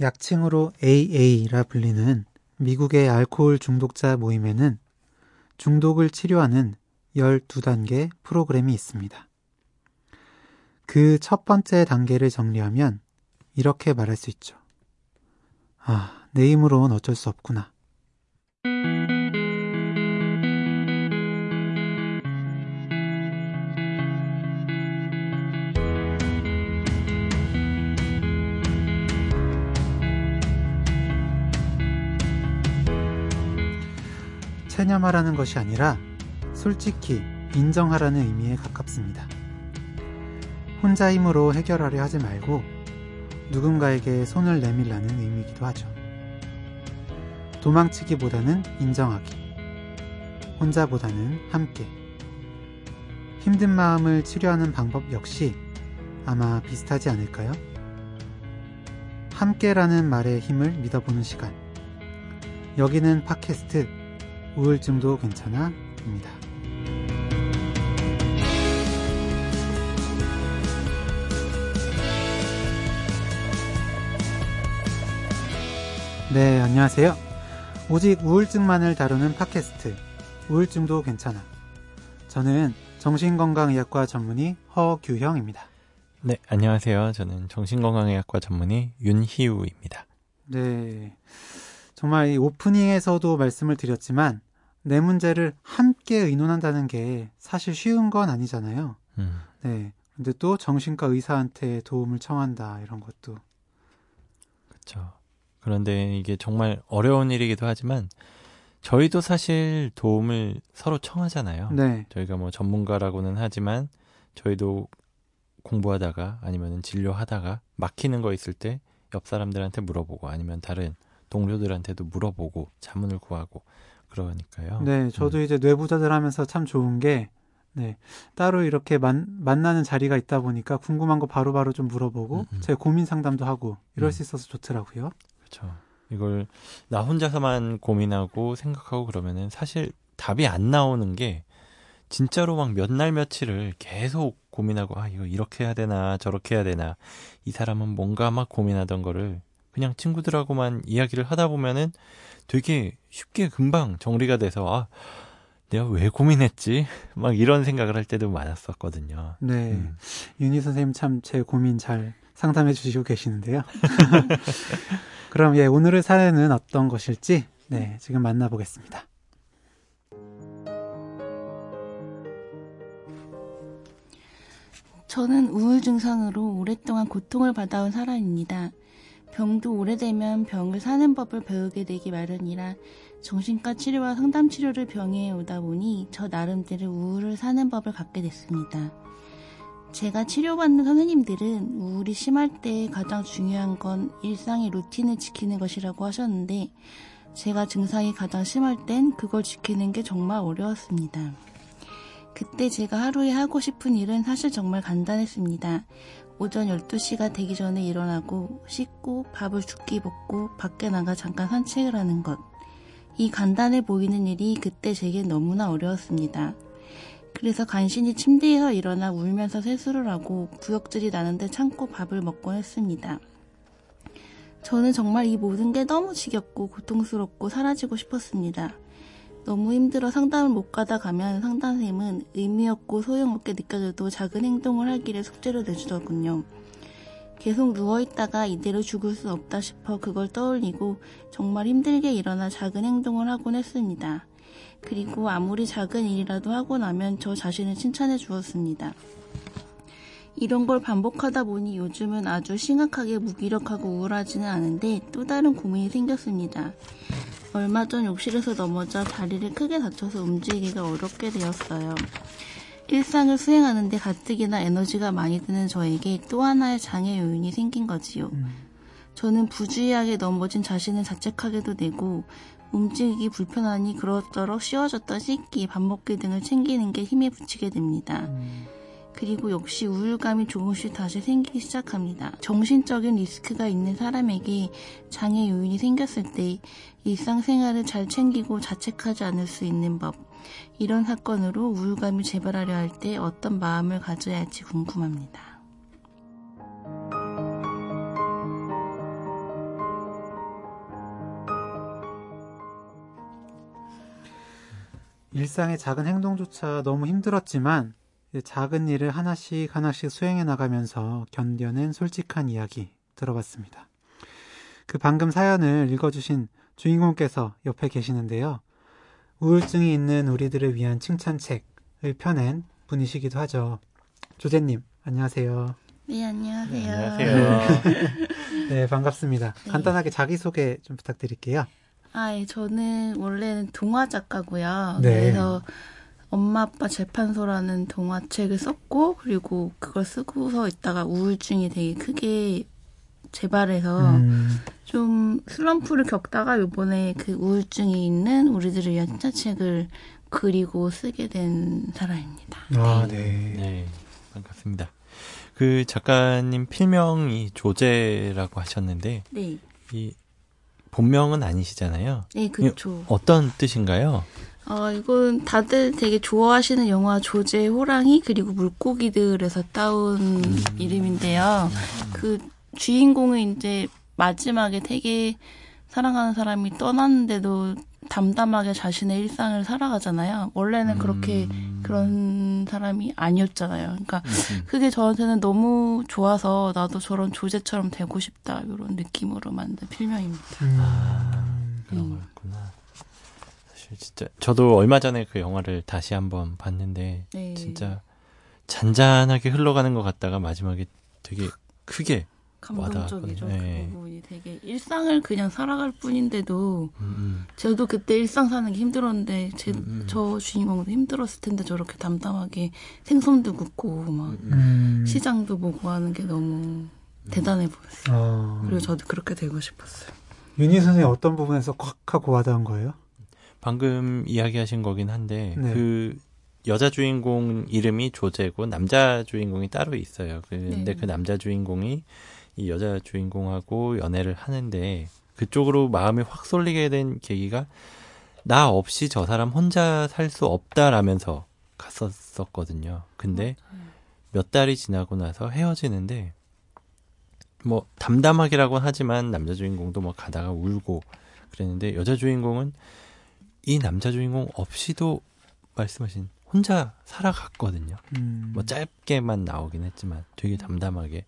약칭으로 AA라 불리는 미국의 알코올 중독자 모임에는 중독을 치료하는 12단계 프로그램이 있습니다. 그 첫 번째 단계를 정리하면 이렇게 말할 수 있죠. 아, 내 힘으로는 어쩔 수 없구나. 체념하라는 것이 아니라 솔직히 인정하라는 의미에 가깝습니다. 혼자 힘으로 해결하려 하지 말고 누군가에게 손을 내밀라는 의미이기도 하죠. 도망치기보다는 인정하기. 혼자보다는 함께. 힘든 마음을 치료하는 방법 역시 아마 비슷하지 않을까요? 함께라는 말의 힘을 믿어보는 시간. 여기는 팟캐스트 우울증도 괜찮아 입니다. 네, 안녕하세요. 오직 우울증만을 다루는 팟캐스트 우울증도 괜찮아. 저는 정신건강의학과 전문의 허규형입니다. 네, 안녕하세요. 저는 정신건강의학과 전문의 윤희우입니다. 네. 정말 이 오프닝에서도 말씀을 드렸지만 내 문제를 함께 의논한다는 게 사실 쉬운 건 아니잖아요. 음. 네. 근데 또 정신과 의사한테 도움을 청한다 이런 것도 그렇죠. 그런데 이게 정말 어려운 일이기도 하지만 저희도 사실 도움을 서로 청하잖아요. 네. 저희가 뭐 전문가라고는 하지만 저희도 공부하다가 아니면 진료하다가 막히는 거 있을 때 옆 사람들한테 물어보고 아니면 다른 동료들한테도 물어보고 자문을 구하고 그러니까요. 네, 저도 음. 이제 뇌부자들 하면서 참 좋은 게 네, 따로 이렇게 만, 만나는 자리가 있다 보니까 궁금한 거 바로바로 바로 좀 물어보고 음, 음. 제 고민 상담도 하고 이럴 음. 수 있어서 좋더라고요. 그렇죠. 이걸 나 혼자서만 고민하고 생각하고 그러면은 사실 답이 안 나오는 게 진짜로 막 몇 날 며칠을 계속 고민하고 아 이거 이렇게 해야 되나 저렇게 해야 되나 이 사람은 뭔가 막 고민하던 거를 그냥 친구들하고만 이야기를 하다 보면은 되게 쉽게 금방 정리가 돼서 아 내가 왜 고민했지? 막 이런 생각을 할 때도 많았었거든요. 네. 음. 윤희 선생님 참 제 고민 잘 상담해 주시고 계시는데요. 그럼 예, 오늘의 사연은 어떤 것일지 네, 지금 만나보겠습니다. 저는 우울 증상으로 오랫동안 고통을 받아온 사람입니다. 병도 오래되면 병을 사는 법을 배우게 되기 마련이라 정신과 치료와 상담 치료를 병해 오다 보니 저 나름대로 우울을 사는 법을 갖게 됐습니다. 제가 치료받는 선생님들은 우울이 심할 때 가장 중요한 건 일상의 루틴을 지키는 것이라고 하셨는데 제가 증상이 가장 심할 땐 그걸 지키는 게 정말 어려웠습니다. 그때 제가 하루에 하고 싶은 일은 사실 정말 간단했습니다. 오전 12시가 되기 전에 일어나고 씻고 밥을 죽기 먹고 밖에 나가 잠깐 산책을 하는 것. 이 간단해 보이는 일이 그때 제게 너무나 어려웠습니다. 그래서 간신히 침대에서 일어나 울면서 세수를 하고 구역질이 나는데 참고 밥을 먹곤 했습니다. 저는 정말 이 모든 게 너무 지겹고 고통스럽고 사라지고 싶었습니다. 너무 힘들어 상담을 못 가다 가면 상담쌤은 의미 없고 소용없게 느껴져도 작은 행동을 하기를 숙제로 내주더군요. 계속 누워있다가 이대로 죽을 수 없다 싶어 그걸 떠올리고 정말 힘들게 일어나 작은 행동을 하곤 했습니다. 그리고 아무리 작은 일이라도 하고 나면 저 자신을 칭찬해 주었습니다. 이런 걸 반복하다 보니 요즘은 아주 심각하게 무기력하고 우울하지는 않은데 또 다른 고민이 생겼습니다. 얼마 전 욕실에서 넘어져 다리를 크게 다쳐서 움직이기가 어렵게 되었어요. 일상을 수행하는데 가뜩이나 에너지가 많이 드는 저에게 또 하나의 장애 요인이 생긴 거지요. 음. 저는 부주의하게 넘어진 자신을 자책하게도 되고 움직이기 불편하니 그럭저럭 씌워졌던 씻기, 밥 먹기 등을 챙기는 게 힘에 붙이게 됩니다. 음. 그리고 역시 우울감이 조금씩 다시 생기기 시작합니다. 정신적인 리스크가 있는 사람에게 장애 요인이 생겼을 때 일상생활을 잘 챙기고 자책하지 않을 수 있는 법. 이런 사건으로 우울감이 재발하려 할 때 어떤 마음을 가져야 할지 궁금합니다. 일상의 작은 행동조차 너무 힘들었지만 작은 일을 하나씩 하나씩 수행해 나가면서 견뎌낸 솔직한 이야기 들어봤습니다. 그 방금 사연을 읽어주신 주인공께서 옆에 계시는데요. 우울증이 있는 우리들을 위한 칭찬책을 펴낸 분이시기도 하죠. 조제님, 안녕하세요. 네, 안녕하세요. 안녕하세요. 네, 반갑습니다. 네. 간단하게 자기소개 좀 부탁드릴게요. 아, 예, 저는 원래는 동화 작가고요. 네. 그래서 엄마 아빠 재판소라는 동화책을 썼고 그리고 그걸 쓰고서 있다가 우울증이 되게 크게 재발해서 음, 좀 슬럼프를 겪다가 이번에 그 우울증이 있는 우리들을 위한 칭찬책을 그리고 쓰게 된 사람입니다. 아, 네. 네, 반갑습니다. 그 작가님 필명이 조제라고 하셨는데 네, 이 본명은 아니시잖아요. 네, 그렇죠. 어떤 뜻인가요? 어, 이건 다들 되게 좋아하시는 영화 조제 호랑이 그리고 물고기들에서 따온 이름인데요. 그 주인공은 이제 마지막에 되게 사랑하는 사람이 떠났는데도 담담하게 자신의 일상을 살아가잖아요. 원래는 그렇게 음. 그런 사람이 아니었잖아요. 그러니까 음. 그게 저한테는 너무 좋아서 나도 저런 조제처럼 되고 싶다 이런 느낌으로 만든 필명입니다. 음, 그런 음. 거였구나. 사실 진짜 저도 얼마 전에 그 영화를 다시 한번 봤는데 네. 진짜 잔잔하게 흘러가는 것 같다가 마지막에 되게 크게 감동적이죠. 와닿았거든요. 네. 그 부분이 되게 일상을 그냥 살아갈 뿐인데도 음, 음. 저도 그때 일상 사는 게 힘들었는데 제, 음, 음. 저 주인공도 힘들었을 텐데 저렇게 담담하게 생선도 굽고 막 음. 음, 시장도 보고 하는 게 너무 대단해 보였어요. 어, 그리고 저도 그렇게 되고 싶었어요. 윤희 선생님 어떤 부분에서 콱 하고 와닿은 거예요? 방금 이야기하신 거긴 한데 네. 그 여자 주인공 이름이 조제고 남자 주인공이 따로 있어요. 근데 네. 그 남자 주인공이 이 여자 주인공하고 연애를 하는데 그쪽으로 마음이 확 쏠리게 된 계기가 나 없이 저 사람 혼자 살 수 없다라면서 갔었었거든요. 근데 몇 달이 지나고 나서 헤어지는데 뭐 담담하게라고 하지만 남자 주인공도 뭐 가다가 울고 그랬는데 여자 주인공은 이 남자 주인공 없이도 말씀하신 혼자 살아갔거든요. 음, 뭐 짧게만 나오긴 했지만 되게 담담하게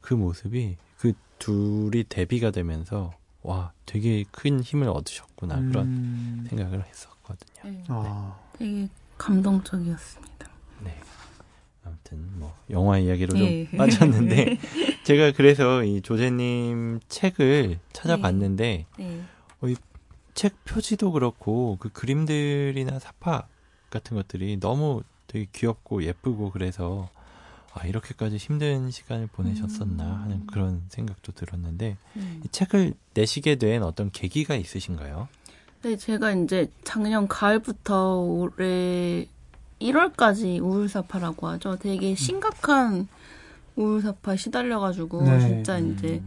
그 모습이 그 둘이 대비가 되면서 와 되게 큰 힘을 얻으셨구나 그런 음, 생각을 했었거든요. 네. 어, 되게 감동적이었습니다. 네. 아무튼 뭐 영화 이야기로 예. 좀 빠졌는데 제가 그래서 이 조제님 책을 찾아봤는데 네. 책 표지도 그렇고 그 그림들이나 사파 같은 것들이 너무 되게 귀엽고 예쁘고 그래서 아 이렇게까지 힘든 시간을 보내셨었나 음. 하는 그런 생각도 들었는데 네. 이 책을 내시게 된 어떤 계기가 있으신가요? 네, 제가 이제 작년 가을부터 올해 1월까지 우울사파라고 하죠. 되게 심각한 우울사파 시달려가지고 네. 진짜 이제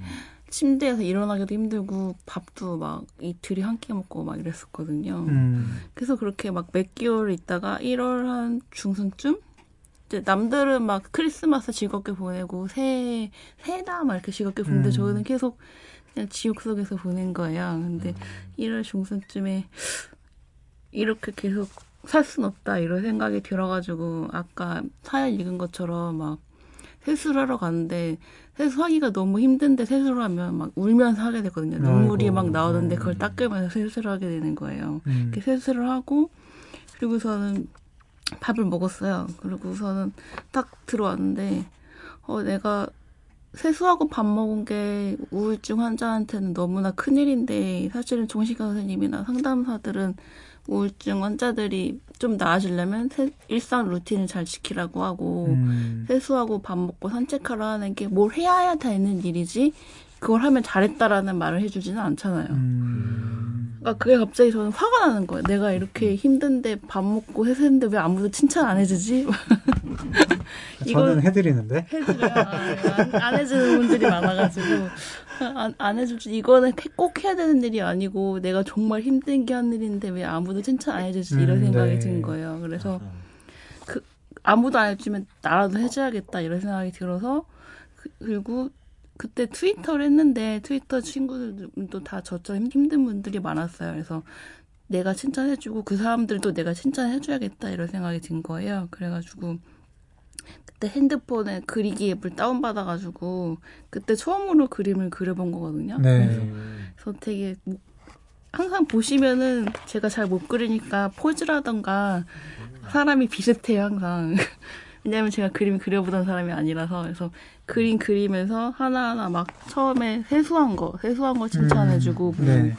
침대에서 일어나기도 힘들고 밥도 막 이틀이 한 끼 먹고 막 이랬었거든요. 음, 그래서 그렇게 막 몇 개월 있다가 1월 한 중순쯤 이제 남들은 막 크리스마스 즐겁게 보내고 새해 새해다 막 이렇게 즐겁게 보는데 음. 저는 계속 그냥 지옥 속에서 보낸 거예요. 근데 음. 1월 중순쯤에 이렇게 계속 살 순 없다 이런 생각이 들어가지고 아까 사연 읽은 것처럼 막 세수를 하러 갔는데 세수하기가 너무 힘든데 세수를 하면 막 울면서 하게 되거든요. 눈물이 아이고. 막 나오는데 그걸 음. 닦으면서 세수를 하게 되는 거예요. 음, 이렇게 세수를 하고 그리고서는 밥을 먹었어요. 그리고서는 딱 들어왔는데 어 내가 세수하고 밥 먹은 게 우울증 환자한테는 너무나 큰일인데 사실은 정신과 선생님이나 상담사들은 우울증 환자들이 좀 나아지려면 세- 일상 루틴을 잘 지키라고 하고 음, 세수하고 밥 먹고 산책하러 하는 게 뭘 해야 되는 일이지? 그걸 하면 잘했다라는 말을 해주지는 않잖아요. 음, 그러니까 그게 갑자기 저는 화가 나는 거예요. 내가 이렇게 힘든데 밥 먹고 해서했는데 왜 아무도 칭찬 안 해주지? 저는 해드리는데. 해줘요. 아, 안, 안 해주는 분들이 많아가지고 안, 안 해주지. 이거는 꼭 해야 되는 일이 아니고 내가 정말 힘들게 한 일인데 왜 아무도 칭찬 안 해주지? 이런 음, 생각이 네. 든 거예요. 그래서 아무도 안 해주면 나라도 해줘야겠다 이런 생각이 들어서 그, 그리고 그때 트위터를 했는데 트위터 친구들도 다 저처럼 힘- 힘든 분들이 많았어요. 그래서 내가 칭찬해주고 그 사람들도 내가 칭찬해줘야겠다 이런 생각이 든 거예요. 그래가지고 그때 핸드폰에 그리기 앱을 다운받아가지고 그때 처음으로 그림을 그려본 거거든요. 네. 그래서, 그래서 되게 뭐 항상 보시면은 제가 잘 못 그리니까 포즈라던가 사람이 비슷해요 항상. 왜냐면 제가 그림 그려보던 사람이 아니라서 그래서 그림 그리면서 하나하나 막 처음에 세수한 거 세수한 거 칭찬해주고 뭐 네.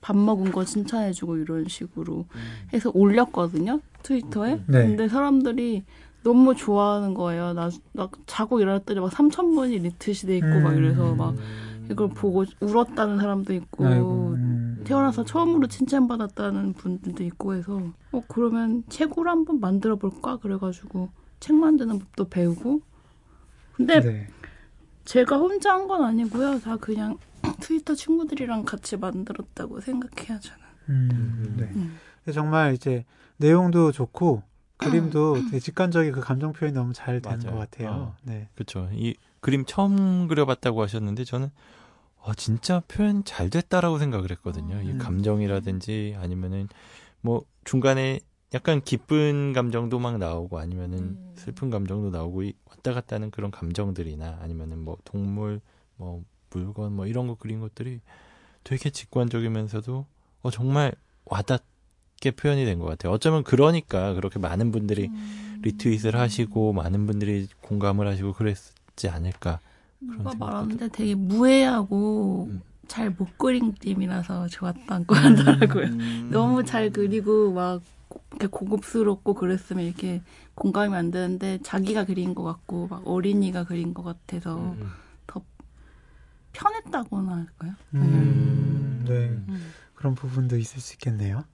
밥 먹은 거 칭찬해주고 이런 식으로 해서 올렸거든요 트위터에. 네. 근데 사람들이 너무 좋아하는 거예요. 나, 나 자고 일어났더니 막 3천 번이 리트시 돼 있고 막 이래서 막 이걸 보고 울었다는 사람도 있고 아이고, 음. 태어나서 처음으로 칭찬받았다는 분들도 있고 해서 어 그러면 책으로 한번 만들어 볼까 그래가지고 책 만드는 법도 배우고 근데 네. 제가 혼자 한 건 아니고요 다 그냥 트위터 친구들이랑 같이 만들었다고 생각해요 저는 음, 네. 음. 정말 이제 내용도 좋고 그림도 되게 직관적인 그 감정 표현이 너무 잘 되는 맞아요. 것 같아요. 어. 네. 그렇죠. 이 그림 처음 그려봤다고 하셨는데 저는 어, 진짜 표현 잘 됐다라고 생각을 했거든요. 이 음. 감정이라든지 아니면은 뭐 중간에 약간 기쁜 감정도 막 나오고 아니면은 음. 슬픈 감정도 나오고 이 왔다 갔다 하는 그런 감정들이나 아니면은 뭐 동물 뭐 물건 뭐 이런 거 그린 것들이 되게 직관적이면서도 어 정말 와닿게 표현이 된 것 같아요. 어쩌면 그러니까 그렇게 많은 분들이 음. 리트윗을 하시고 많은 분들이 공감을 하시고 그랬지 않을까. 그런 누가 생각도 말하는데 되게 무해하고 음. 잘못 그린 그림이라서 좋았다고 하더라고요. 음. 너무 잘 그리고 막 이렇게 고급스럽고 그랬으면 이렇게 공감이 안 되는데 자기가 그린 것 같고 막 어린이가 그린 것 같아서 음. 편했다고나 할까요? 음, 네. 음. 그런 부분도 있을 수 있겠네요.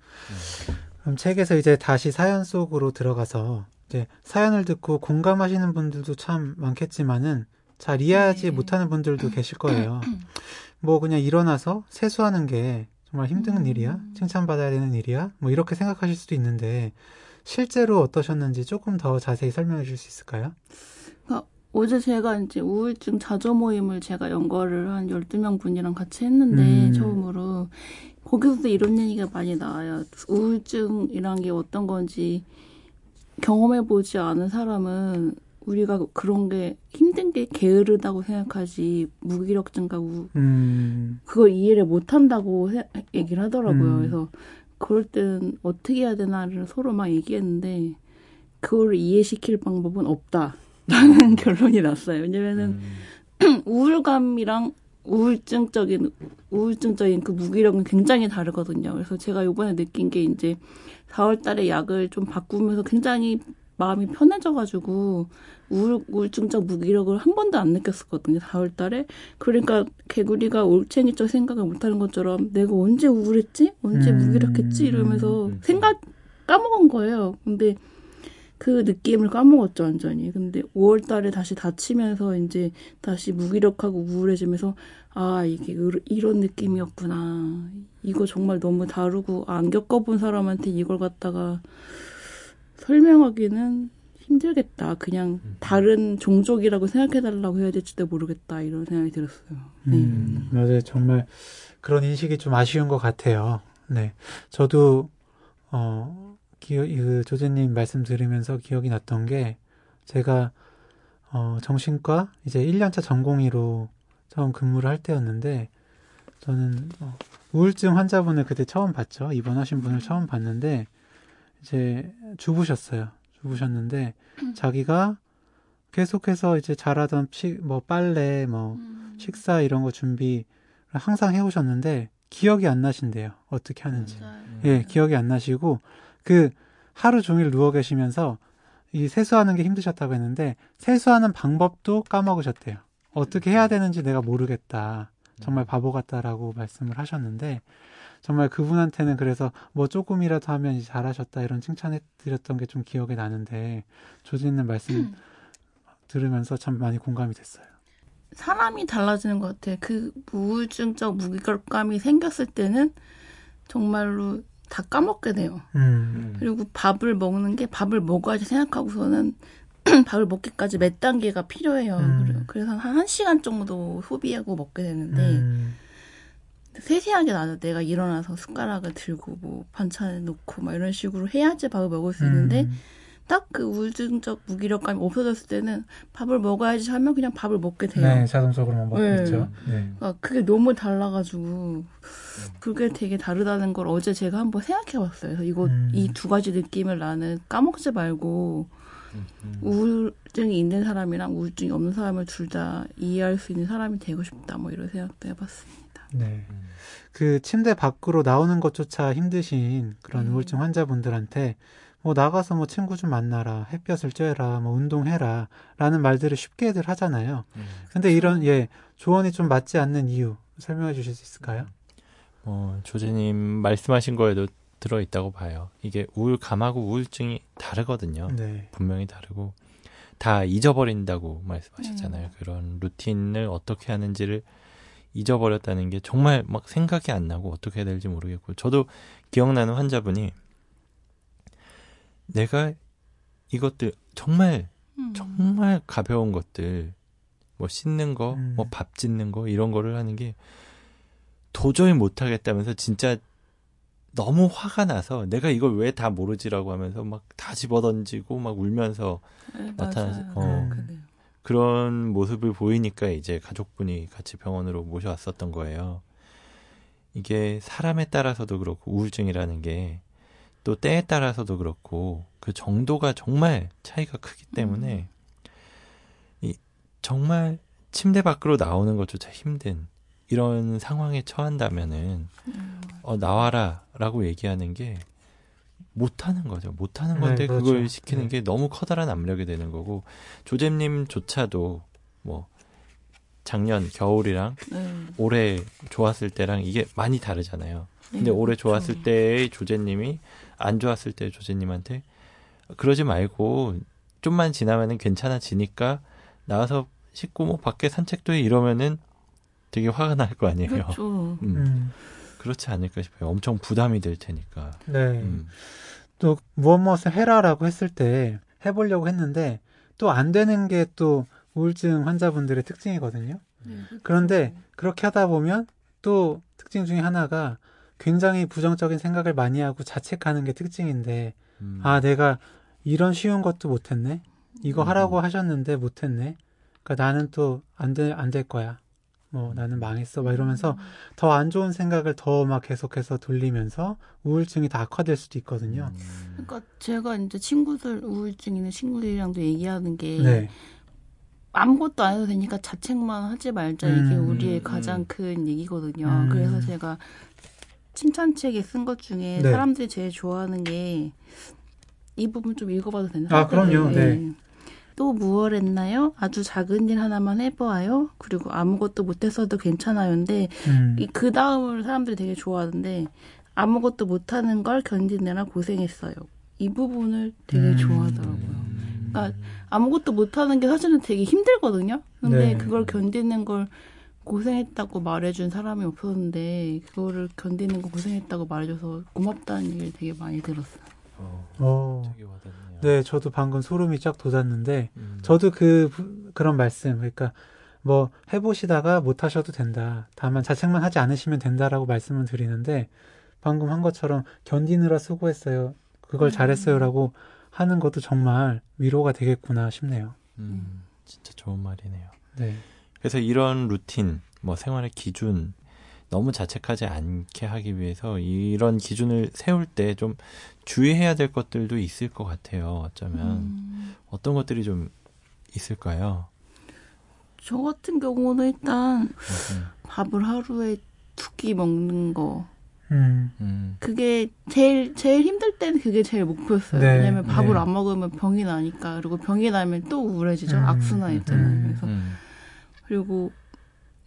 그럼 책에서 이제 다시 사연 속으로 들어가서 이제 사연을 듣고 공감하시는 분들도 참 많겠지만은 잘 이해하지 네. 못하는 분들도 계실 거예요. 뭐 그냥 일어나서 세수하는 게 정말 힘든 음. 일이야? 칭찬받아야 되는 일이야? 뭐 이렇게 생각하실 수도 있는데 실제로 어떠셨는지 조금 더 자세히 설명해 주실 수 있을까요? 어제 제가 이제 우울증 자조 모임을 제가 연거를 한 12명 분이랑 같이 했는데 음. 처음으로 거기서도 이런 얘기가 많이 나와요. 우울증이란 게 어떤 건지 경험해 보지 않은 사람은 우리가 그런 게 힘든 게 게으르다고 생각하지 무기력증과 우, 음, 그걸 이해를 못 한다고 해- 얘기를 하더라고요. 음. 그래서 그럴 때는 어떻게 해야 되나를 서로 막 얘기했는데 그거를 이해시킬 방법은 없다. 라는 결론이 났어요. 왜냐면은 음. 우울감이랑 우울증적인 우울증적인 그 무기력은 굉장히 다르거든요. 그래서 제가 요번에 느낀 게 이제 4월 달에 약을 좀 바꾸면서 굉장히 마음이 편해져가지고 우울, 우울증적 무기력을 한 번도 안 느꼈었거든요. 4월 달에. 그러니까 개구리가 올챙이적 생각을 못 하는 것처럼 내가 언제 우울했지? 언제 음. 무기력했지? 이러면서 음. 생각 까먹은 거예요. 근데 그 느낌을 까먹었죠, 완전히. 근데 5월 달에 다시 다치면서 이제 다시 무기력하고 우울해지면서 아, 이게 으- 이런 느낌이었구나. 이거 정말 너무 다르고 안 겪어본 사람한테 이걸 갖다가 설명하기는 힘들겠다. 그냥 다른 종족이라고 생각해달라고 해야 될지도 모르겠다. 이런 생각이 들었어요. 네. 음, 맞아요. 정말 그런 인식이 좀 아쉬운 것 같아요. 네. 저도, 어, 기억, 그 조제님 말씀 들으면서 기억이 났던 게, 제가, 어, 정신과 이제 1년차 전공의로 처음 근무를 할 때였는데, 저는, 어, 우울증 환자분을 그때 처음 봤죠. 입원하신 분을 처음 봤는데, 이제 주부셨어요. 주부셨는데, 자기가 계속해서 이제 잘하던 식, 뭐, 빨래, 뭐, 음. 식사 이런 거 준비를 항상 해오셨는데 기억이 안 나신대요. 어떻게 하는지. 맞아요. 예, 기억이 안 나시고 그 하루 종일 누워 계시면서 이 세수하는 게 힘드셨다고 했는데 세수하는 방법도 까먹으셨대요. 어떻게 해야 되는지 내가 모르겠다. 정말 바보 같다라고 말씀을 하셨는데 정말 그분한테는 그래서 뭐 조금이라도 하면 잘하셨다 이런 칭찬해 드렸던 게 좀 기억에 나는데 조지님 말씀 들으면서 참 많이 공감이 됐어요. 사람이 달라지는 것 같아요. 그 우울증적 무기력감이 생겼을 때는 정말로 다 까먹게 돼요. 음. 그리고 밥을 먹는 게 밥을 먹어야지 생각하고서는 밥을 먹기까지 몇 단계가 필요해요. 음. 그래서 한 1시간 정도 소비하고 먹게 되는데 음. 세세하게 나눠 내가 일어나서 숟가락을 들고 뭐 반찬을 놓고 막 이런 식으로 해야지 밥을 먹을 수 있는데 음. 딱그 우울증적 무기력감이 없어졌을 때는 밥을 먹어야지 하면 그냥 밥을 먹게 돼요. 네, 자동적으로만 먹고 네. 있죠. 네. 그러니까 그게 너무 달라가지고 그게 되게 다르다는 걸 어제 제가 한번 생각해봤어요. 그래서 이거 음. 이두 가지 느낌을 나는 까먹지 말고 우울증이 있는 사람이랑 우울증이 없는 사람을 둘 다 이해할 수 있는 사람이 되고 싶다. 뭐 이런 생각도 해봤습니다. 네. 그 침대 밖으로 나오는 것조차 힘드신 그런 음. 우울증 환자분들한테 뭐 나가서 뭐 친구 좀 만나라, 햇볕을 쬐라, 뭐 운동해라 라는 말들을 쉽게들 하잖아요. 음. 근데 이런 예 조언이 좀 맞지 않는 이유 설명해 주실 수 있을까요? 어, 조제님 말씀하신 거에도 들어 있다고 봐요. 이게 우울감하고 우울증이 다르거든요. 네. 분명히 다르고 다 잊어버린다고 말씀하셨잖아요. 음. 그런 루틴을 어떻게 하는지를 잊어버렸다는 게 정말 막 생각이 안 나고 어떻게 해야 될지 모르겠고 저도 기억나는 환자분이 내가 이것들 정말 음. 정말 가벼운 것들 뭐 씻는 거, 음. 뭐밥 짓는 거 이런 거를 하는 게 도저히 못 하겠다면서 진짜 너무 화가 나서 내가 이걸 왜 다 모르지라고 하면서 막 다 집어던지고 막 울면서 네, 나타나서-. 어. 그래요. 그런 모습을 보이니까 이제 가족분이 같이 병원으로 모셔왔었던 거예요. 이게 사람에 따라서도 그렇고 우울증이라는 게 또 때에 따라서도 그렇고 그 정도가 정말 차이가 크기 때문에 이 정말 침대 밖으로 나오는 것조차 힘든 이런 상황에 처한다면은 음. 어 나와라라고 얘기하는 게 못하는 거죠. 못하는 네, 건데 그렇죠. 그걸 시키는 네. 게 너무 커다란 압력이 되는 거고 조잼님조차도 뭐 작년 겨울이랑 네. 올해 좋았을 때랑 이게 많이 다르잖아요. 근데 네, 올해 그렇죠. 좋았을 때의 조제님이 안 좋았을 때의 조제님한테 그러지 말고 좀만 지나면은 괜찮아지니까 나와서 씻고 뭐 밖에 산책도 해 이러면은 되게 화가 날 거 아니에요. 그렇죠. 음, 음. 그렇지 않을까 싶어요. 엄청 부담이 될 테니까. 네. 음. 또 무엇 무엇을 해라라고 했을 때 해보려고 했는데 또 안 되는 게 또 우울증 환자분들의 특징이거든요. 네, 그렇죠. 그런데 그렇게 하다 보면 또 특징 중에 하나가 굉장히 부정적인 생각을 많이 하고 자책하는 게 특징인데 음. 아 내가 이런 쉬운 것도 못했네 이거 음. 하라고 하셨는데 못했네 그러니까 나는 또 안 될 안 될 거야 뭐 나는 망했어 막 이러면서 더 안 좋은 생각을 더 막 계속해서 돌리면서 우울증이 더 악화될 수도 있거든요. 음. 그러니까 제가 이제 친구들 우울증 있는 친구들이랑도 얘기하는 게 네, 아무것도 안 해도 되니까 자책만 하지 말자 이게 음, 우리의 음. 가장 큰 얘기거든요. 음. 그래서 제가 칭찬책에 쓴 것 중에 네. 사람들이 제일 좋아하는 게 이 부분 좀 읽어봐도 되나요? 아, 그럼요. 네. 또 무얼 했나요? 아주 작은 일 하나만 해보아요. 그리고 아무것도 못했어도 괜찮아요인데 음, 그 다음을 사람들이 되게 좋아하는데 아무것도 못하는 걸 견디느라 고생했어요. 이 부분을 되게 음. 좋아하더라고요. 그러니까 아무것도 못하는 게 사실은 되게 힘들거든요. 근데 네. 그걸 견디는 걸 고생했다고 말해준 사람이 없었는데 그거를 견디는 거 고생했다고 말해줘서 고맙다는 얘기를 되게 많이 들었어요. 어, 어, 되게 와닿네요. 네, 저도 방금 소름이 쫙 돋았는데 음. 저도 그 부- 그런 말씀 그러니까 뭐 해보시다가 못 하셔도 된다. 다만 자책만 하지 않으시면 된다라고 말씀을 드리는데 방금 한 것처럼 견디느라 수고했어요. 그걸 음. 잘했어요라고 하는 것도 정말 위로가 되겠구나 싶네요. 음, 진짜 좋은 말이네요. 네. 그래서 이런 루틴, 뭐 생활의 기준 너무 자책하지 않게 하기 위해서 이런 기준을 세울 때 좀 주의해야 될 것들도 있을 것 같아요. 어쩌면 음, 어떤 것들이 좀 있을까요? 저 같은 경우는 일단 음, 밥을 하루에 두 끼 먹는 거 음, 음, 그게 제일 제일 힘들 때는 그게 제일 목표였어요. 네, 왜냐면 밥을 네. 안 먹으면 병이 나니까 그리고 병이 나면 또 우울해지죠. 음, 악순환 있잖아요. 음. 그래서 음, 그리고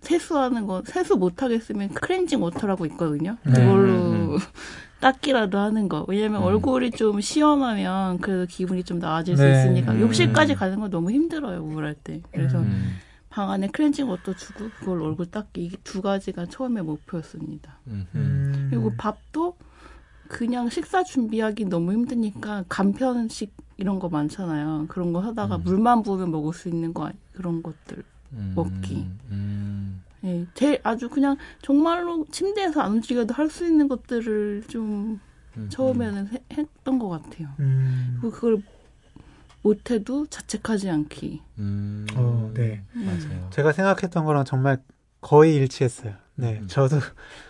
세수하는 거 세수 못 하겠으면 cleansing water라고 있거든요. 네. 그걸로 음, 음. 닦기라도 하는 거. 왜냐면 음. 얼굴이 좀 시원하면 그래도 기분이 좀 나아질 네. 수 있으니까 음. 욕실까지 가는 거 너무 힘들어요 우울할 때. 그래서 음, 방 안에 cleansing water 두고 그걸 얼굴 닦기 이게 두 가지가 처음에 목표였습니다. 음. 그리고 밥도 그냥 식사 준비하기 너무 힘드니까 간편식 이런 거 많잖아요. 그런 거 하다가 음. 물만 부으면 먹을 수 있는 거 그런 것들. 음, 먹기. 음, 예, 제일 아주 그냥 정말로 침대에서 안 움직여도 할 수 있는 것들을 좀 음, 처음에는 해- 했던 것 같아요. 음. 그리고 그걸 못해도 자책하지 않기. 음, 어, 네. 음. 맞아요. 제가 생각했던 거랑 정말 거의 일치했어요. 네, 음. 저도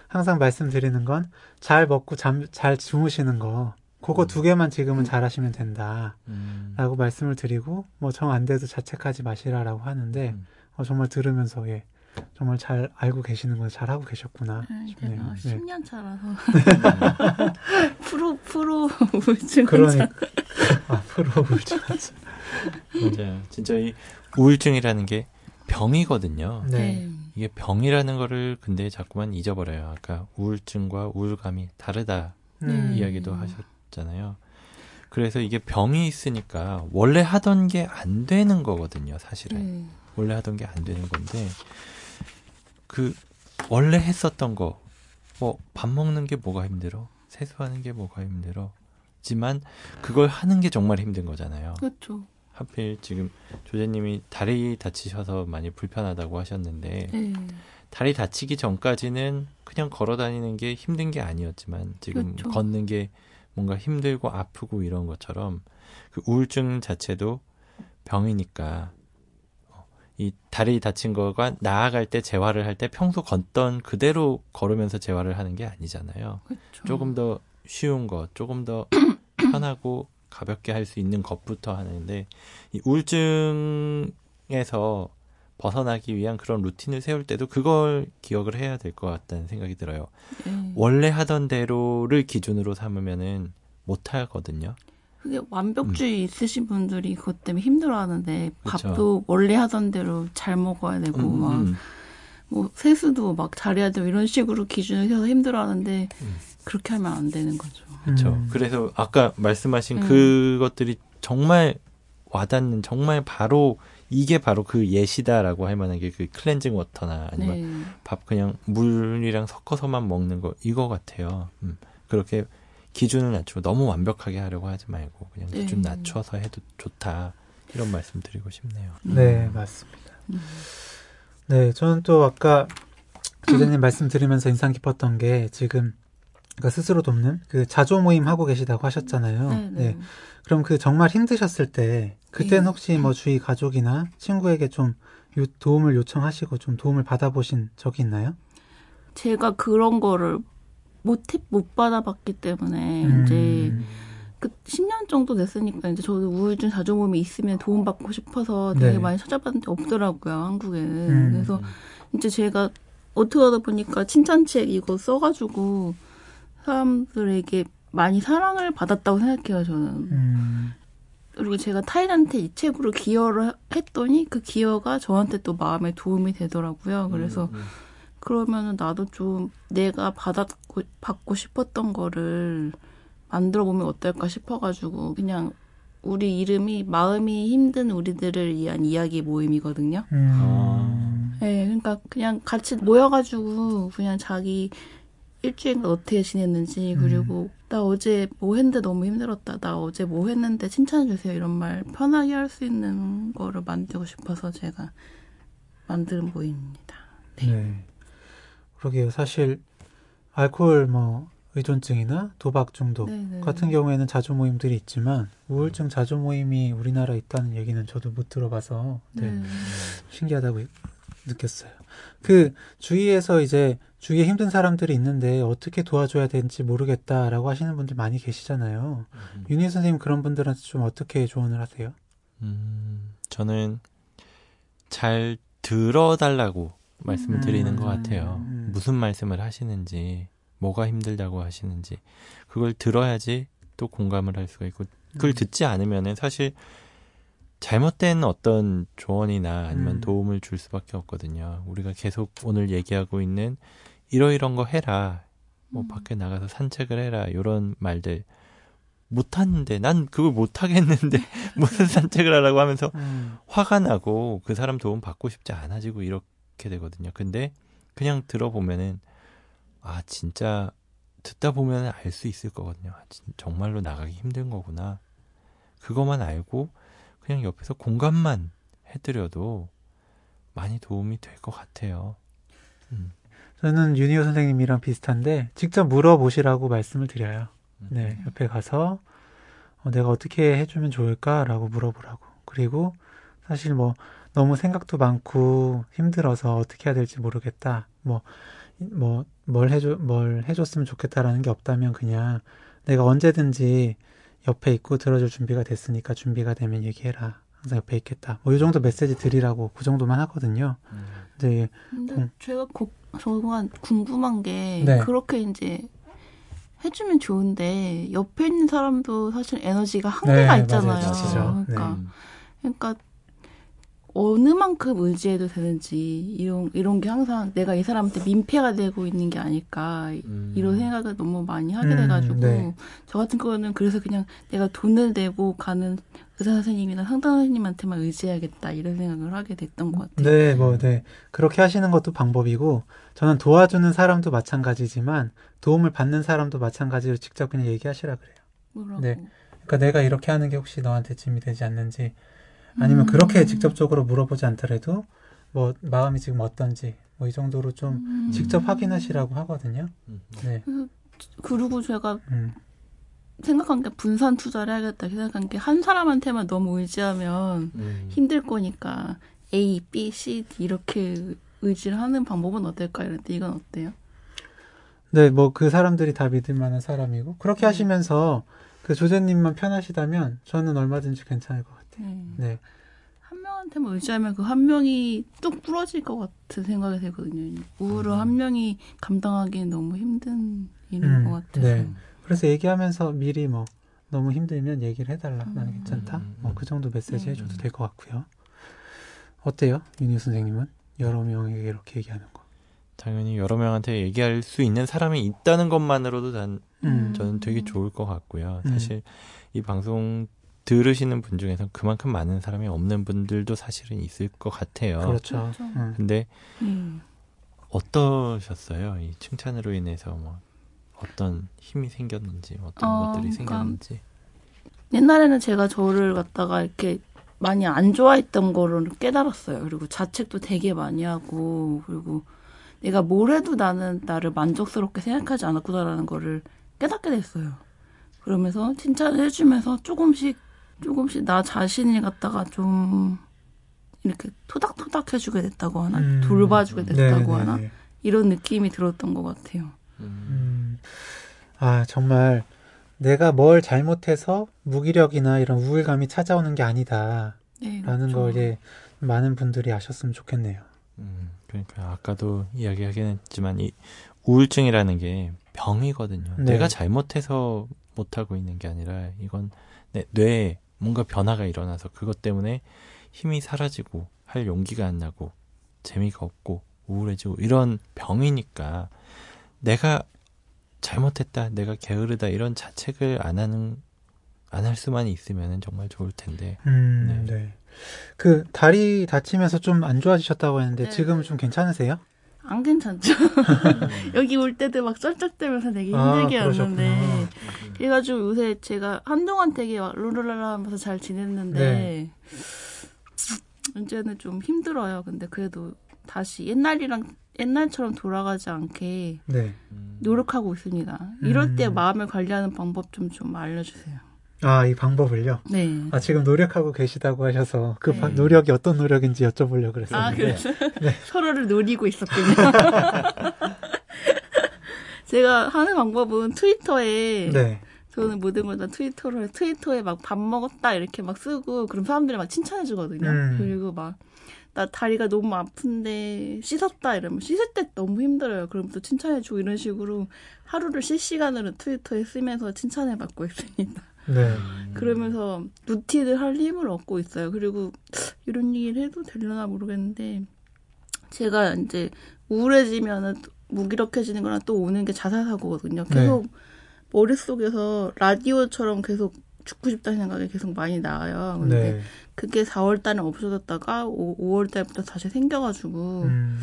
항상 말씀드리는 건 잘 먹고 잠, 잘 주무시는 거, 그거 음. 두 개만 지금은 잘 하시면 된다. 음, 라고 말씀을 드리고, 뭐 정 안 돼도 자책하지 마시라라고 하는데, 음. 어, 정말 들으면서, 예, 정말 잘 알고 계시는구나, 잘 하고 계셨구나. 아, 싶네요. 네. 10년 차라서 프로 프로 우울증 그러니까, 앞으로 울지 마세요. 맞아요. 진짜 이 우울증이라는 게 병이거든요. 네. 이게 병이라는 거를 근데 자꾸만 잊어버려요. 아까 우울증과 우울감이 다르다 음, 네. 이야기도 하셨잖아요. 그래서 이게 병이 있으니까 원래 하던 게 안 되는 거거든요, 사실은. 네. 원래 하던 게 안 되는 건데 그 원래 했었던 거 뭐 밥 먹는 게 뭐가 힘들어 세수하는 게 뭐가 힘들어 지만 그걸 하는 게 정말 힘든 거잖아요 그렇죠. 하필 지금 조제님이 다리 다치셔서 많이 불편하다고 하셨는데 네. 다리 다치기 전까지는 그냥 걸어 다니는 게 힘든 게 아니었지만 지금 그렇죠. 걷는 게 뭔가 힘들고 아프고 이런 것처럼 그 우울증 자체도 병이니까 어, 이 다리 다친 거가 나아갈 때 재활을 할 때 평소 걷던 그대로 걸으면서 재활을 하는 게 아니잖아요. 그렇죠. 조금 더 쉬운 것, 조금 더 편하고 가볍게 할 수 있는 것부터 하는데 이 우울증에서 벗어나기 위한 그런 루틴을 세울 때도 그걸 기억을 해야 될 것 같다는 생각이 들어요. 네. 원래 하던 대로를 기준으로 삼으면은 못 하거든요. 그게 완벽주의 있으신 분들이 그것 때문에 힘들어하는데 음. 그쵸. 밥도 원래 하던 대로 잘 먹어야 되고 음, 막 음. 뭐 세수도 막 잘해야 되고 이런 식으로 기준을 세워서 힘들어하는데 음. 그렇게 하면 안 되는 거죠. 그렇죠. 음. 그래서 아까 말씀하신 음. 그것들이 정말 와닿는 정말 바로 이게 바로 그 예시다라고 할 만한 게 그 클렌징 워터나 아니면 네. 밥 그냥 물이랑 섞어서만 먹는 거 이거 같아요. 음, 그렇게 기준을 낮추고 너무 완벽하게 하려고 하지 말고 그냥 기준 네. 낮춰서 해도 좋다 이런 말씀 드리고 싶네요. 네, 맞습니다. 음. 네, 저는 또 아까 조제님 말씀 드리면서 인상 깊었던 게 지금 그러니까 스스로 돕는 그 자조 모임 하고 계시다고 하셨잖아요. 네, 네. 그럼 그 정말 힘드셨을 때 그때는 네. 혹시 뭐 주위 가족이나 친구에게 좀 요- 도움을 요청하시고 좀 도움을 받아보신 적이 있나요? 제가 그런 거를 못, 해- 못 받아봤기 때문에 음. 이제 그 10년 정도 됐으니까 이제 저도 우울증 자조몸이 있으면 도움받고 싶어서 되게 네. 많이 찾아봤는데 없더라고요 한국에는 음. 그래서 이제 제가 어떻게 하다 보니까 칭찬책 이거 써가지고 사람들에게 많이 사랑을 받았다고 생각해요 저는 음, 그리고 제가 타인한테 이 책으로 기여를 했더니 그 기여가 저한테 또 마음에 도움이 되더라고요 그래서 음, 음. 그러면은 나도 좀 내가 받았 고 받고 싶었던 거를 만들어 보면 어떨까 싶어가지고 그냥 우리 이름이 마음이 힘든 우리들을 위한 이야기 모임이거든요. 음, 네, 그러니까 그냥 같이 모여가지고 그냥 자기 일주일 어떻게 지냈는지 그리고 나 어제 뭐 했는데 너무 힘들었다. 나 어제 뭐 했는데 칭찬해 주세요. 이런 말 편하게 할 수 있는 거를 만들고 싶어서 제가 만든 모임입니다. 네. 그러게요. 사실 알코올 뭐 의존증이나 도박 중독 네네. 같은 경우에는 자조 모임들이 있지만 우울증 자조 모임이 우리나라에 있다는 얘기는 저도 못 들어봐서 네, 네. 신기하다고 느꼈어요. 그 주위에서 이제 주위에 힘든 사람들이 있는데 어떻게 도와줘야 되는지 모르겠다라고 하시는 분들 많이 계시잖아요. 음. 윤희 선생님 그런 분들한테 좀 어떻게 조언을 하세요? 음, 저는 잘 들어달라고 말씀을 음. 드리는 것 같아요. 음. 무슨 말씀을 하시는지, 뭐가 힘들다고 하시는지, 그걸 들어야지 또 공감을 할 수가 있고, 그걸 음. 듣지 않으면은 사실 잘못된 어떤 조언이나 아니면 음. 도움을 줄 수밖에 없거든요. 우리가 계속 오늘 얘기하고 있는 이러이런 거 해라. 뭐 음. 밖에 나가서 산책을 해라. 이런 말들 못 하는데 난 그걸 못 하겠는데 무슨 산책을 하라고 하면서 음, 화가 나고 그 사람 도움 받고 싶지 않아지고 이렇게 되거든요. 근데 그냥 들어보면은 아 진짜 듣다 보면 알 수 있을 거거든요. 아, 진- 정말로 나가기 힘든 거구나. 그것만 알고 그냥 옆에서 공감만 해드려도 많이 도움이 될 것 같아요. 음. 저는 윤희호 선생님이랑 비슷한데 직접 물어보시라고 말씀을 드려요. 음. 네, 옆에 가서 어, 내가 어떻게 해주면 좋을까라고 물어보라고. 그리고 사실 뭐 너무 생각도 많고 힘들어서 어떻게 해야 될지 모르겠다. 뭐, 뭐, 뭘 해줘, 뭘 해줬으면 좋겠다라는 게 없다면 그냥 내가 언제든지 옆에 있고 들어줄 준비가 됐으니까 준비가 되면 얘기해라. 항상 옆에 있겠다. 뭐 이 정도 메시지 드리라고 그 정도만 하거든요. 음. 근데 근데 음. 제가 고, 저가 궁금한 게 네. 그렇게 이제 해주면 좋은데 옆에 있는 사람도 사실 에너지가 한계가 네, 있잖아요. 맞아요. 진짜죠. 그러니까 음. 그러니까 어느 만큼 의지해도 되는지 이런 이런 게 항상 내가 이 사람한테 민폐가 되고 있는 게 아닐까 음. 이런 생각을 너무 많이 하게 음, 돼가지고 네. 저 같은 거는 그래서 그냥 내가 돈을 내고 가는 의사 선생님이나 상담 선생님한테만 의지해야겠다 이런 생각을 하게 됐던 것 같아요. 네, 뭐, 네. 그렇게 하시는 것도 방법이고, 저는 도와주는 사람도 마찬가지지만, 도움을 받는 사람도 마찬가지로 직접 그냥 얘기하시라 그래요. 뭐라고? 네. 그러니까 내가 이렇게 하는 게 혹시 너한테 짐이 되지 않는지, 아니면 음. 그렇게 직접적으로 물어보지 않더라도, 뭐, 마음이 지금 어떤지, 뭐, 이 정도로 좀 음. 직접 확인하시라고 하거든요. 음. 네. 그리고 제가 음, 생각한 게 분산 투자를 해야겠다 생각한 게 한 사람한테만 너무 의지하면 음. 힘들 거니까 A, B, C, D 이렇게 의지를 하는 방법은 어떨까 이랬는데 이건 어때요? 네, 뭐, 그 사람들이 다 믿을 만한 사람이고, 그렇게 네. 하시면서, 그 조제님만 편하시다면, 저는 얼마든지 괜찮을 것 같아요. 네. 네. 한 명한테만 의지하면 그 한 명이 뚝 부러질 것 같은 생각이 들거든요. 우울을 음. 한 명이 감당하기엔 너무 힘든 일인 음, 것 같아서. 네. 그래서 얘기하면서 미리 뭐 너무 힘들면 얘기를 해달라. 나는 음. 괜찮다. 음, 음, 뭐그 정도 메시지 네. 해줘도 될 것 같고요. 어때요, 윤희 선생님은 여러 명에게 이렇게 얘기하는 거? 당연히 여러 명한테 얘기할 수 있는 사람이 있다는 것만으로도 난 음, 저는 되게 좋을 것 같고요. 음. 사실 이 방송 들으시는 분 중에서 그만큼 많은 사람이 없는 분들도 사실은 있을 것 같아요. 그렇죠. 그렇죠. 음. 근데 음. 어떠셨어요? 이 칭찬으로 인해서 뭐 어떤 힘이 생겼는지 어떤 어, 것들이 그러니까 생겼는지. 옛날에는 제가 저를 갖다가 이렇게 많이 안 좋아했던 거를 깨달았어요. 그리고 자책도 되게 많이 하고, 그리고 내가 뭘 해도 나는 나를 만족스럽게 생각하지 않았구나라는 거를 깨닫게 됐어요. 그러면서 칭찬을 해주면서 조금씩, 조금씩 나 자신을 갖다가 좀 이렇게 토닥토닥 해주게 됐다고 하나? 음. 돌봐주게 됐다고 네, 하나? 네, 네. 이런 느낌이 들었던 것 같아요. 음. 음, 아 정말 내가 뭘 잘못해서 무기력이나 이런 우울감이 찾아오는 게 아니다라는 네, 그렇죠. 걸 이제 많은 분들이 아셨으면 좋겠네요. 음, 그러니까 아까도 이야기하긴 했지만 이 우울증이라는 게 병이거든요. 네. 내가 잘못해서 못하고 있는 게 아니라 이건 내 뇌에 뭔가 변화가 일어나서 그것 때문에 힘이 사라지고 할 용기가 안 나고 재미가 없고 우울해지고 이런 병이니까 내가 잘못했다, 내가 게으르다 이런 자책을 안 하는 안 할 수만 있으면 정말 좋을 텐데. 음, 네. 네. 그 다리 다치면서 좀 안 좋아지셨다고 했는데 네, 지금은 네. 좀 괜찮으세요? 안 괜찮죠? 여기 올 때도 막 쩔쩔대면서 되게 아, 힘들게 그러셨구나. 왔는데 그래가지고 요새 제가 한동안 되게 막 룰루랄라 하면서 잘 지냈는데 네. 이제는 좀 힘들어요. 근데 그래도 다시 옛날이랑 옛날처럼 돌아가지 않게 네. 음. 노력하고 있습니다. 이럴 때 음. 마음을 관리하는 방법 좀 좀 알려주세요. 아, 이 방법을요? 네. 아, 지금 노력하고 계시다고 하셔서 그 네. 바- 노력이 어떤 노력인지 여쭤보려고 그랬었는데. 아, 그래서 네. 서로를 노리고 있었군요. 제가 하는 방법은 트위터에 네. 저는 모든 걸 다 트위터로 해. 트위터에 막 밥 먹었다 이렇게 막 쓰고 그럼 사람들이 막 칭찬해 주거든요. 음. 그리고 막 나 다리가 너무 아픈데 씻었다 이러면 씻을 때 너무 힘들어요. 그럼 또 칭찬해 주고 이런 식으로 하루를 실시간으로 트위터에 쓰면서 칭찬을 받고 있습니다. 네. 그러면서 루틴을 할 힘을 얻고 있어요. 그리고 이런 얘기를 해도 되려나 모르겠는데 제가 이제 우울해지면은 무기력해지는 거랑 또 오는 게 자살 사고거든요. 계속 머릿속에서 라디오처럼 계속 죽고 싶다는 생각이 계속 많이 나와요. 근데 네. 그게 4월 달에 없어졌다가 5, 월 달부터 다시 생겨가지고 음,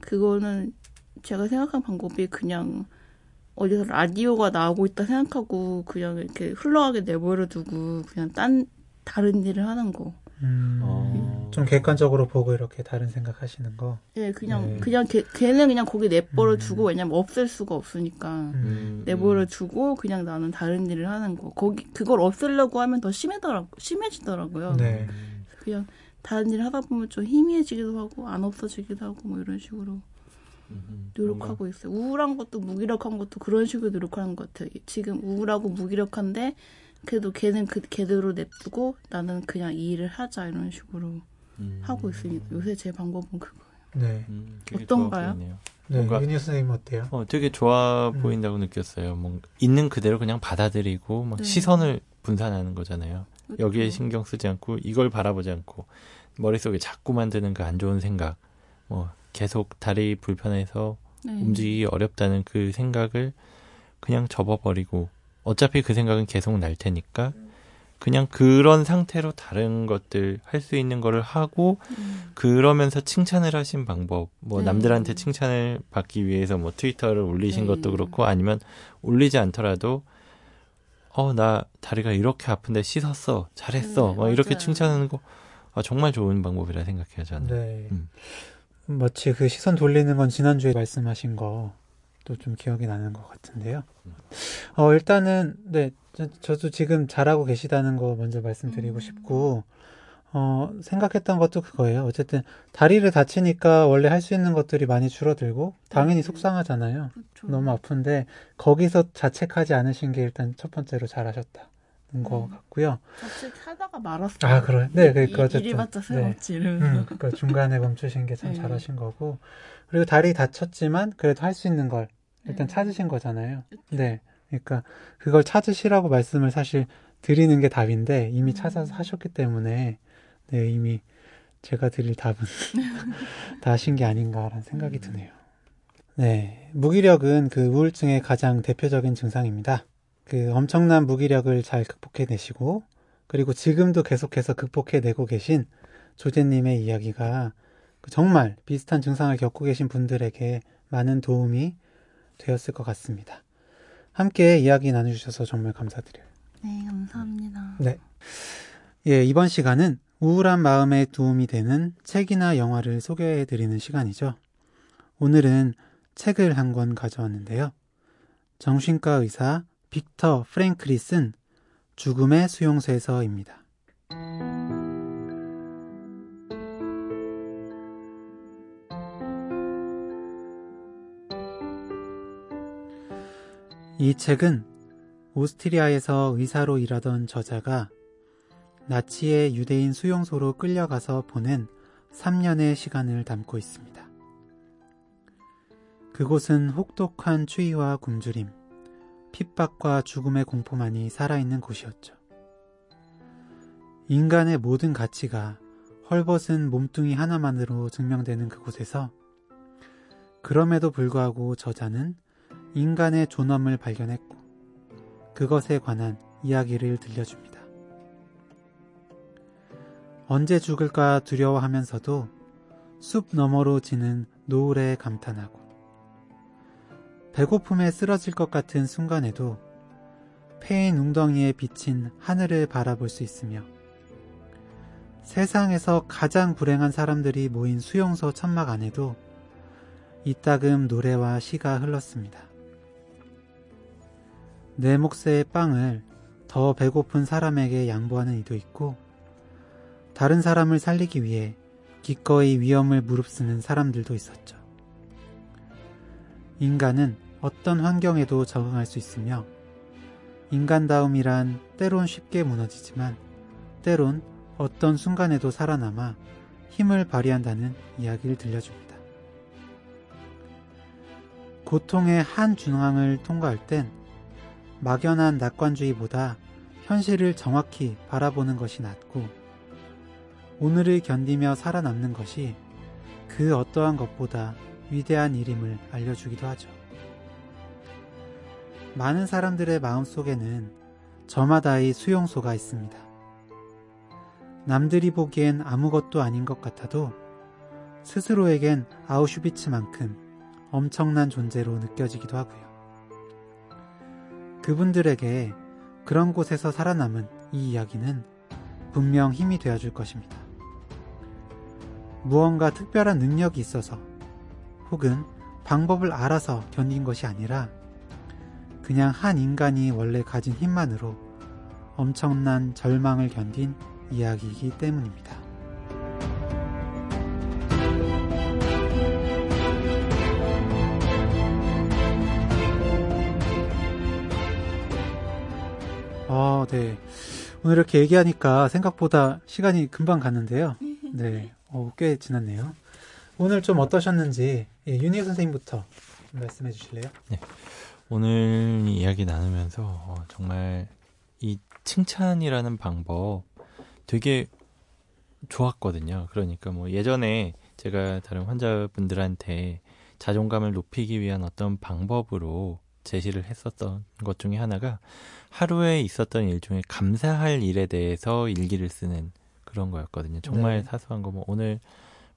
그거는 제가 생각한 방법이 그냥 어디서 라디오가 나오고 있다 생각하고 그냥 이렇게 흘러가게 내버려 두고 그냥 딴 다른 일을 하는 거. 음, 어. 좀 객관적으로 보고 이렇게 다른 생각하시는 거. 예, 그냥 네. 그냥 걔, 걔는 그냥 거기 내버려 음. 두고 왜냐면 없앨 수가 없으니까 음. 내버려 두고 그냥 나는 다른 일을 하는 거. 거기 그걸 없애려고 하면 더 심해더라 심해지더라고요. 네. 그냥 다른 일을 하다 보면 좀 희미해지기도 하고 안 없어지기도 하고 뭐 이런 식으로 음, 노력하고 있어요. 우울한 것도 무기력한 것도 그런 식으로 노력하는 것 같아요. 지금 우울하고 무기력한데 그래도 걔는 그 걔대로 냅두고 나는 그냥 이 일을 하자 이런 식으로 음. 하고 있습니다. 요새 제 방법은 그거예요. 네. 음, 어떤가요? 네. 뭔가- 윤희 선생님 어때요? 어, 되게 좋아 음. 보인다고 느꼈어요. 뭔가 있는 그대로 그냥 받아들이고 막 네. 시선을 분산하는 거잖아요. 여기에 그렇죠. 신경 쓰지 않고 이걸 바라보지 않고 머릿속에 자꾸 만드는 그 안 좋은 생각, 뭐 계속 다리 불편해서 네. 움직이기 어렵다는 그 생각을 그냥 접어버리고 어차피 그 생각은 계속 날 테니까 그냥 그런 상태로 다른 것들 할 수 있는 거를 하고 음. 그러면서 칭찬을 하신 방법 뭐 네. 남들한테 칭찬을 받기 위해서 뭐 트위터를 올리신 네. 것도 그렇고 아니면 올리지 않더라도 어 나 다리가 이렇게 아픈데 씻었어 잘했어 네, 막 이렇게 맞아요. 칭찬하는 거 아, 정말 좋은 방법이라 생각해요 저는 네. 음. 마치 그 시선 돌리는 건 지난주에 말씀하신 거 또 좀 기억이 나는 것 같은데요. 어, 일단은, 네, 저, 저도 지금 잘하고 계시다는 거 먼저 말씀드리고 음. 싶고, 어, 생각했던 것도 그거예요. 어쨌든, 다리를 다치니까 원래 할 수 있는 것들이 많이 줄어들고, 당연히 네. 속상하잖아요. 그렇죠. 너무 아픈데, 거기서 자책하지 않으신 게 일단 첫 번째로 잘하셨다 는것 음. 같고요. 자책하다가 말았어요. 아, 그래요? 네, 그러니까 이- 어쨌든. 일이 봤자 네. 소용없지 이러면서. 음, 그러니까 중간에 멈추신 게참 네. 잘하신 거고 그리고 다리 다쳤지만 그래도 할 수 있는 걸 일단 네. 찾으신 거잖아요. 그쵸. 네, 그러니까 그걸 찾으시라고 말씀을 사실 드리는 게 답인데 이미 음. 찾아서 하셨기 때문에 네 이미 제가 드릴 답은 다 하신 게 아닌가라는 생각이 음. 드네요. 네, 무기력은 그 우울증의 가장 대표적인 증상입니다. 그 엄청난 무기력을 잘 극복해내시고 그리고 지금도 계속해서 극복해내고 계신 조제님의 이야기가 그 정말 비슷한 증상을 겪고 계신 분들에게 많은 도움이 되었을 것 같습니다. 함께 이야기 나눠주셔서 정말 감사드려요. 네, 감사합니다. 네. 예, 이번 시간은 우울한 마음에 도움이 되는 책이나 영화를 소개해 드리는 시간이죠. 오늘은 책을 한 권 가져왔는데요. 정신과 의사 빅터 프랭클이 쓴 죽음의 수용소에서입니다. 이 책은 오스트리아에서 의사로 일하던 저자가 나치의 유대인 수용소로 끌려가서 보낸 3년의 시간을 담고 있습니다. 그곳은 혹독한 추위와 굶주림, 핍박과 죽음의 공포만이 살아있는 곳이었죠. 인간의 모든 가치가 헐벗은 몸뚱이 하나만으로 증명되는 그곳에서 그럼에도 불구하고 저자는 인간의 존엄을 발견했고 그것에 관한 이야기를 들려줍니다. 언제 죽을까 두려워하면서도 숲 너머로 지는 노을에 감탄하고 배고픔에 쓰러질 것 같은 순간에도 패인 웅덩이에 비친 하늘을 바라볼 수 있으며 세상에서 가장 불행한 사람들이 모인 수용소 천막 안에도 이따금 노래와 시가 흘렀습니다. 내 몫의 빵을 더 배고픈 사람에게 양보하는 이도 있고 다른 사람을 살리기 위해 기꺼이 위험을 무릅쓰는 사람들도 있었죠. 인간은 어떤 환경에도 적응할 수 있으며 인간다움이란 때론 쉽게 무너지지만 때론 어떤 순간에도 살아남아 힘을 발휘한다는 이야기를 들려줍니다. 고통의 한 중앙을 통과할 땐 막연한 낙관주의보다 현실을 정확히 바라보는 것이 낫고 오늘을 견디며 살아남는 것이 그 어떠한 것보다 위대한 일임을 알려주기도 하죠. 많은 사람들의 마음속에는 저마다의 수용소가 있습니다. 남들이 보기엔 아무것도 아닌 것 같아도 스스로에겐 아우슈비츠만큼 엄청난 존재로 느껴지기도 하고요. 그분들에게 그런 곳에서 살아남은 이 이야기는 분명 힘이 되어줄 것입니다. 무언가 특별한 능력이 있어서 혹은 방법을 알아서 견딘 것이 아니라 그냥 한 인간이 원래 가진 힘만으로 엄청난 절망을 견딘 이야기이기 때문입니다. 아, 네. 오늘 이렇게 얘기하니까 생각보다 시간이 금방 갔는데요. 네. 어, 꽤 지났네요. 오늘 좀 어떠셨는지 예, 윤희 선생님부터 말씀해 주실래요? 네. 오늘 이야기 나누면서 어, 정말 이 칭찬이라는 방법 되게 좋았거든요. 그러니까 뭐 예전에 제가 다른 환자분들한테 자존감을 높이기 위한 어떤 방법으로 제시를 했었던 것 중에 하나가 하루에 있었던 일 중에 감사할 일에 대해서 일기를 쓰는 그런 거였거든요. 정말 네. 사소한 거 뭐 오늘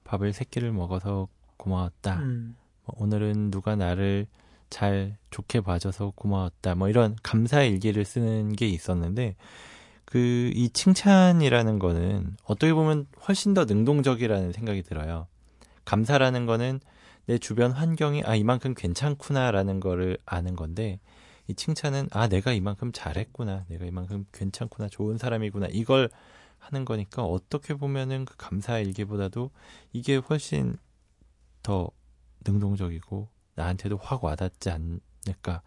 밥을 세 끼를 먹어서 고마웠다. 음. 뭐 오늘은 누가 나를 잘 좋게 봐줘서 고마웠다. 뭐 이런 감사 일기를 쓰는 게 있었는데 그 이 칭찬이라는 거는 어떻게 보면 훨씬 더 능동적이라는 생각이 들어요. 감사라는 거는 내 주변 환경이 아 이만큼 괜찮구나라는 거를 아는 건데 이 칭찬은 아 내가 이만큼 잘했구나 내가 이만큼 괜찮구나 좋은 사람이구나 이걸 하는 거니까 어떻게 보면은 그 감사 일기보다도 이게 훨씬 더 능동적이고 나한테도 확 와닿지 않을까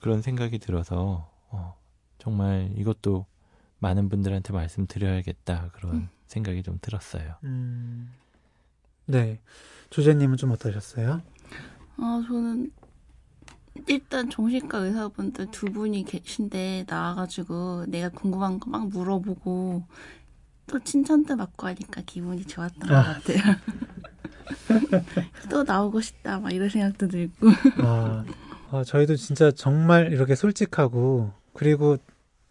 그런 생각이 들어서 어, 정말 이것도 많은 분들한테 말씀드려야겠다 그런 음. 생각이 좀 들었어요. 음. 네. 조제님은 좀 어떠셨어요? 아, 저는 일단 정신과 의사분들 두 분이 계신데 나와가지고 내가 궁금한 거 막 물어보고 또 칭찬도 받고 하니까 기분이 좋았던 아. 것 같아요. 또 나오고 싶다 막 이런 생각도 들고. 아, 아, 저희도 진짜 정말 이렇게 솔직하고 그리고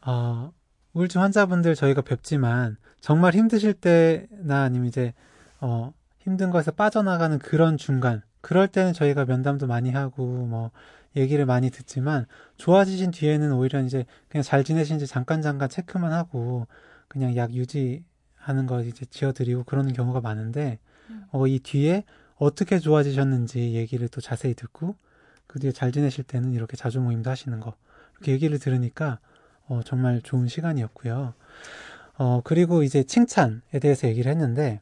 아 우울증 환자분들 저희가 뵙지만 정말 힘드실 때나 아니면 이제 어 힘든 것에서 빠져나가는 그런 중간 그럴 때는 저희가 면담도 많이 하고 뭐 얘기를 많이 듣지만 좋아지신 뒤에는 오히려 이제 그냥 잘 지내신지 잠깐 잠깐 체크만 하고 그냥 약 유지하는 거 이제 지어드리고 그러는 경우가 많은데 음. 어, 이 뒤에 어떻게 좋아지셨는지 얘기를 또 자세히 듣고 그 뒤에 잘 지내실 때는 이렇게 자주 모임도 하시는 거 이렇게 얘기를 들으니까 어, 정말 좋은 시간이었고요. 어, 그리고 이제 칭찬에 대해서 얘기를 했는데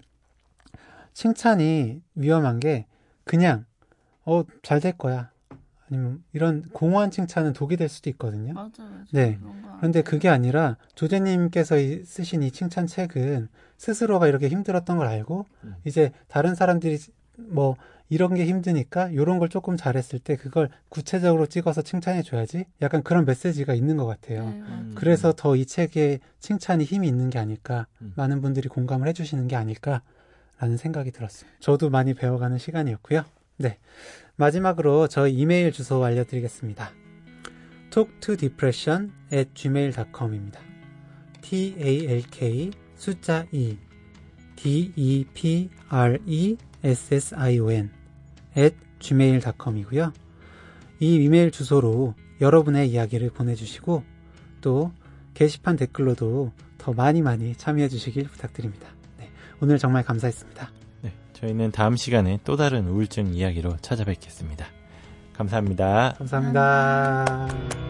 칭찬이 위험한 게 그냥 어 잘 될 거야 아니면 이런 공허한 칭찬은 독이 될 수도 있거든요. 맞아요. 맞아. 네. 그런데 그게 아니라 조제님께서 쓰신 이 칭찬 책은 스스로가 이렇게 힘들었던 걸 알고 음. 이제 다른 사람들이 뭐 이런 게 힘드니까 이런 걸 조금 잘했을 때 그걸 구체적으로 찍어서 칭찬해 줘야지 약간 그런 메시지가 있는 것 같아요. 네, 음. 그래서 더 이 책에 칭찬이 힘이 있는 게 아닐까 음. 많은 분들이 공감을 해주시는 게 아닐까라는 생각이 들었어요. 저도 많이 배워가는 시간이었고요. 네. 마지막으로 저희 이메일 주소 알려드리겠습니다. talktodepression at gmail.com입니다. talk 숫자 2 depression at gmail.com이고요. 이 이메일 주소로 여러분의 이야기를 보내주시고 또 게시판 댓글로도 더 많이 많이 참여해 주시길 부탁드립니다. 네, 오늘 정말 감사했습니다. 저희는 다음 시간에 또 다른 우울증 이야기로 찾아뵙겠습니다. 감사합니다. 감사합니다.